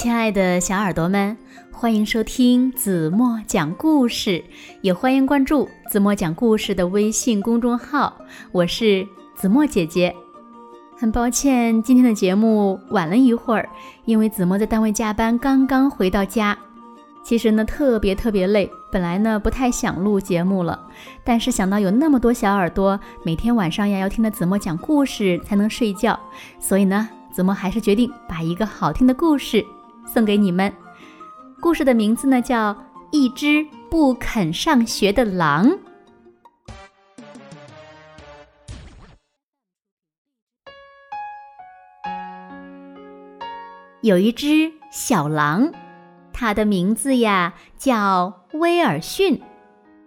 亲爱的小耳朵们，欢迎收听子墨讲故事，也欢迎关注子墨讲故事的微信公众号。我是子墨姐姐。很抱歉，今天的节目晚了一会儿，因为子墨在单位加班，刚刚回到家。其实呢，特别特别累。本来呢，不太想录节目了，但是想到有那么多小耳朵每天晚上呀要听着子墨讲故事才能睡觉，所以呢，子墨还是决定把一个好听的故事。送给你们，故事的名字呢叫《一只不肯上学的狼》。有一只小狼，它的名字呀叫威尔逊。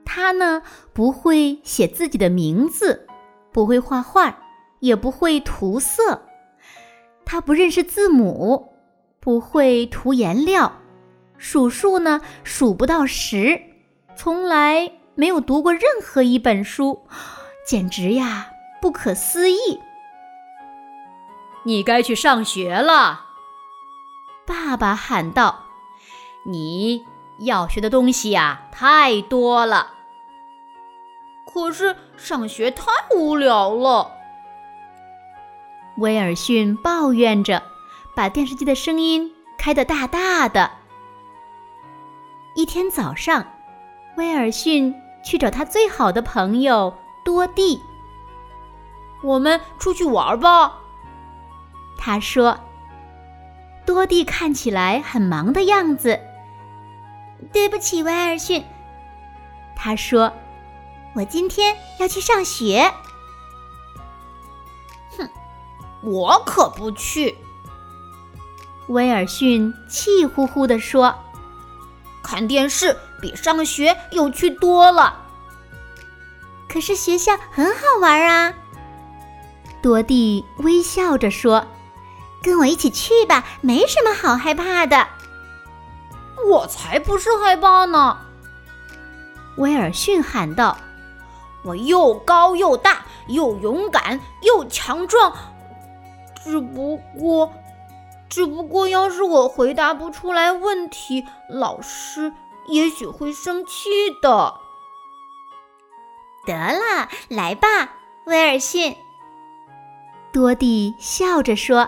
它呢不会写自己的名字，不会画画，也不会涂色，它不认识字母。不会涂颜料，数数呢数不到十，从来没有读过任何一本书，简直呀不可思议！你该去上学了，爸爸喊道：“你要学的东西呀太多了，可是上学太无聊了。”威尔逊抱怨着。把电视机的声音开得大大的。一天早上，威尔逊去找他最好的朋友多蒂。我们出去玩吧，他说。多蒂看起来很忙的样子。对不起，威尔逊，他说，我今天要去上学。哼，我可不去。威尔逊气呼呼地说：“看电视比上学有趣多了。”可是学校很好玩啊！多蒂微笑着说：“跟我一起去吧，没什么好害怕的。”我才不是害怕呢！威尔逊喊道：“我又高又大，又勇敢又强壮，只不过……”只不过，要是我回答不出来问题，老师也许会生气的。得了，来吧，威尔逊。多蒂笑着说：“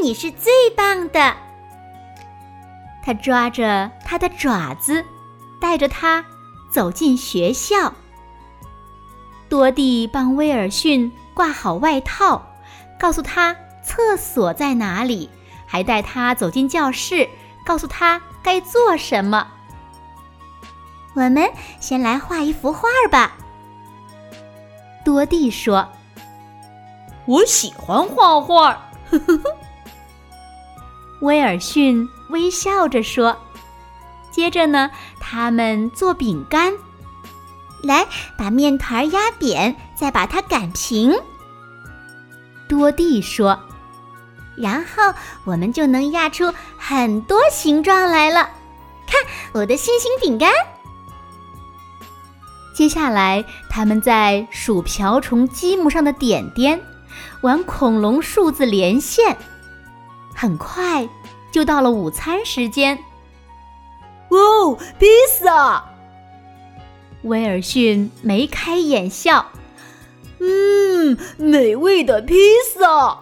你是最棒的。”他抓着他的爪子，带着他走进学校。多蒂帮威尔逊挂好外套，告诉他厕所在哪里。还带他走进教室，告诉他该做什么。我们先来画一幅画吧。多蒂说：“我喜欢画画。”呵呵呵。威尔逊微笑着说：“接着呢，他们做饼干。来，把面团压扁，再把它擀平。”多蒂说。然后我们就能压出很多形状来了。看我的星星饼干。接下来，他们在数瓢虫积木上的点点，玩恐龙数字连线。很快就到了午餐时间。哦，披萨！威尔逊眉开眼笑。嗯，美味的披萨。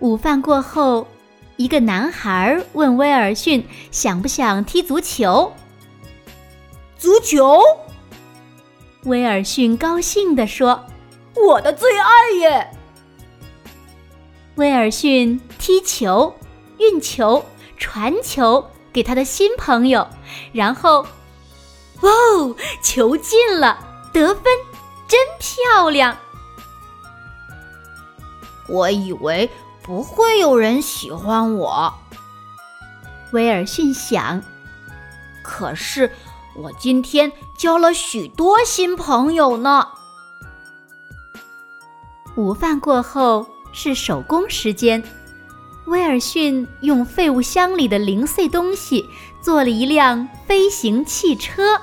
午饭过后，一个男孩问威尔逊：“想不想踢足球？”足球，威尔逊高兴地说：“我的最爱耶！”威尔逊踢球、运球、传球给他的新朋友，然后，哦，球进了，得分真漂亮！我以为。不会有人喜欢我，威尔逊想。可是我今天交了许多新朋友呢。午饭过后是手工时间，威尔逊用废物箱里的零碎东西做了一辆飞行汽车。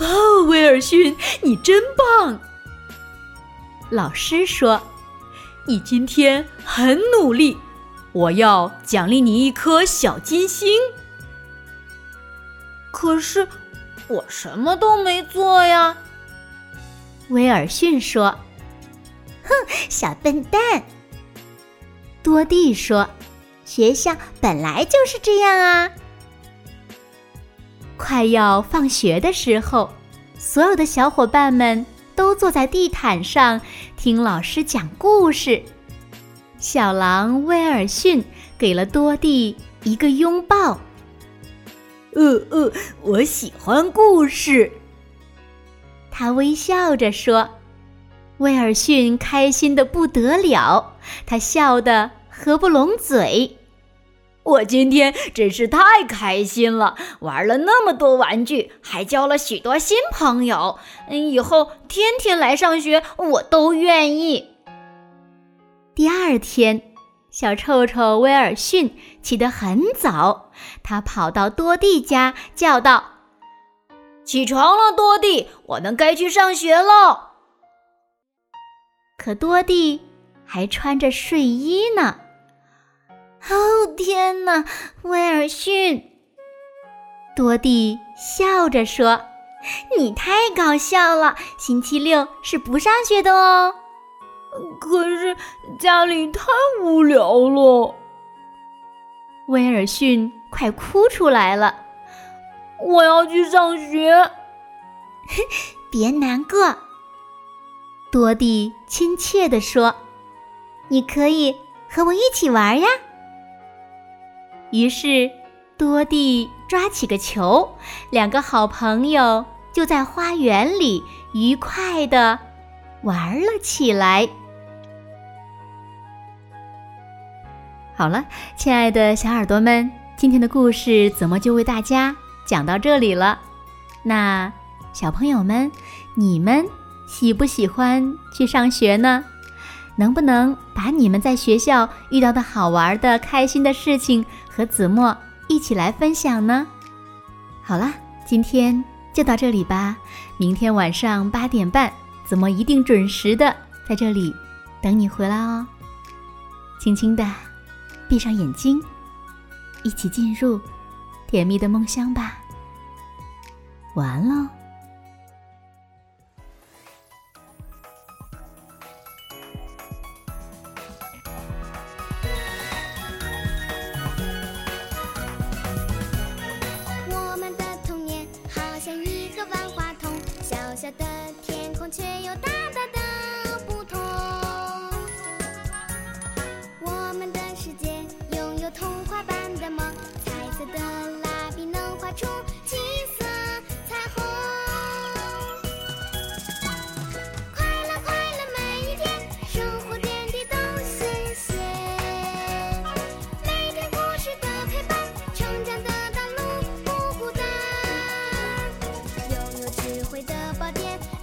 哦，威尔逊，你真棒！老师说。你今天很努力，我要奖励你一颗小金星。可是我什么都没做呀。威尔逊说：“哼，小笨蛋。”多蒂说：“学校本来就是这样啊。”快要放学的时候，所有的小伙伴们都坐在地毯上听老师讲故事。小狼威尔逊给了多蒂一个拥抱。呃呃，我喜欢故事。他微笑着说：“威尔逊开心的不得了，他笑得合不拢嘴。”我今天真是太开心了，玩了那么多玩具，还交了许多新朋友。嗯，以后天天来上学，我都愿意。第二天，小臭臭威尔逊起得很早，他跑到多蒂家，叫道：“起床了，多蒂，我们该去上学喽。”可多蒂还穿着睡衣呢。哦天哪，威尔逊！多蒂笑着说：“你太搞笑了，星期六是不上学的哦。”可是家里太无聊了。威尔逊快哭出来了。我要去上学。别难过，多蒂亲切地说：“你可以和我一起玩呀。”于是，多蒂抓起个球，两个好朋友就在花园里愉快的玩了起来。好了，亲爱的小耳朵们，今天的故事怎么就为大家讲到这里了？那小朋友们，你们喜不喜欢去上学呢？能不能把你们在学校遇到的好玩的、开心的事情和子墨一起来分享呢？好啦，今天就到这里吧。明天晚上八点半，子墨一定准时的在这里等你回来哦。轻轻的闭上眼睛，一起进入甜蜜的梦乡吧。晚安喽。的天空却又大。智慧的宝典。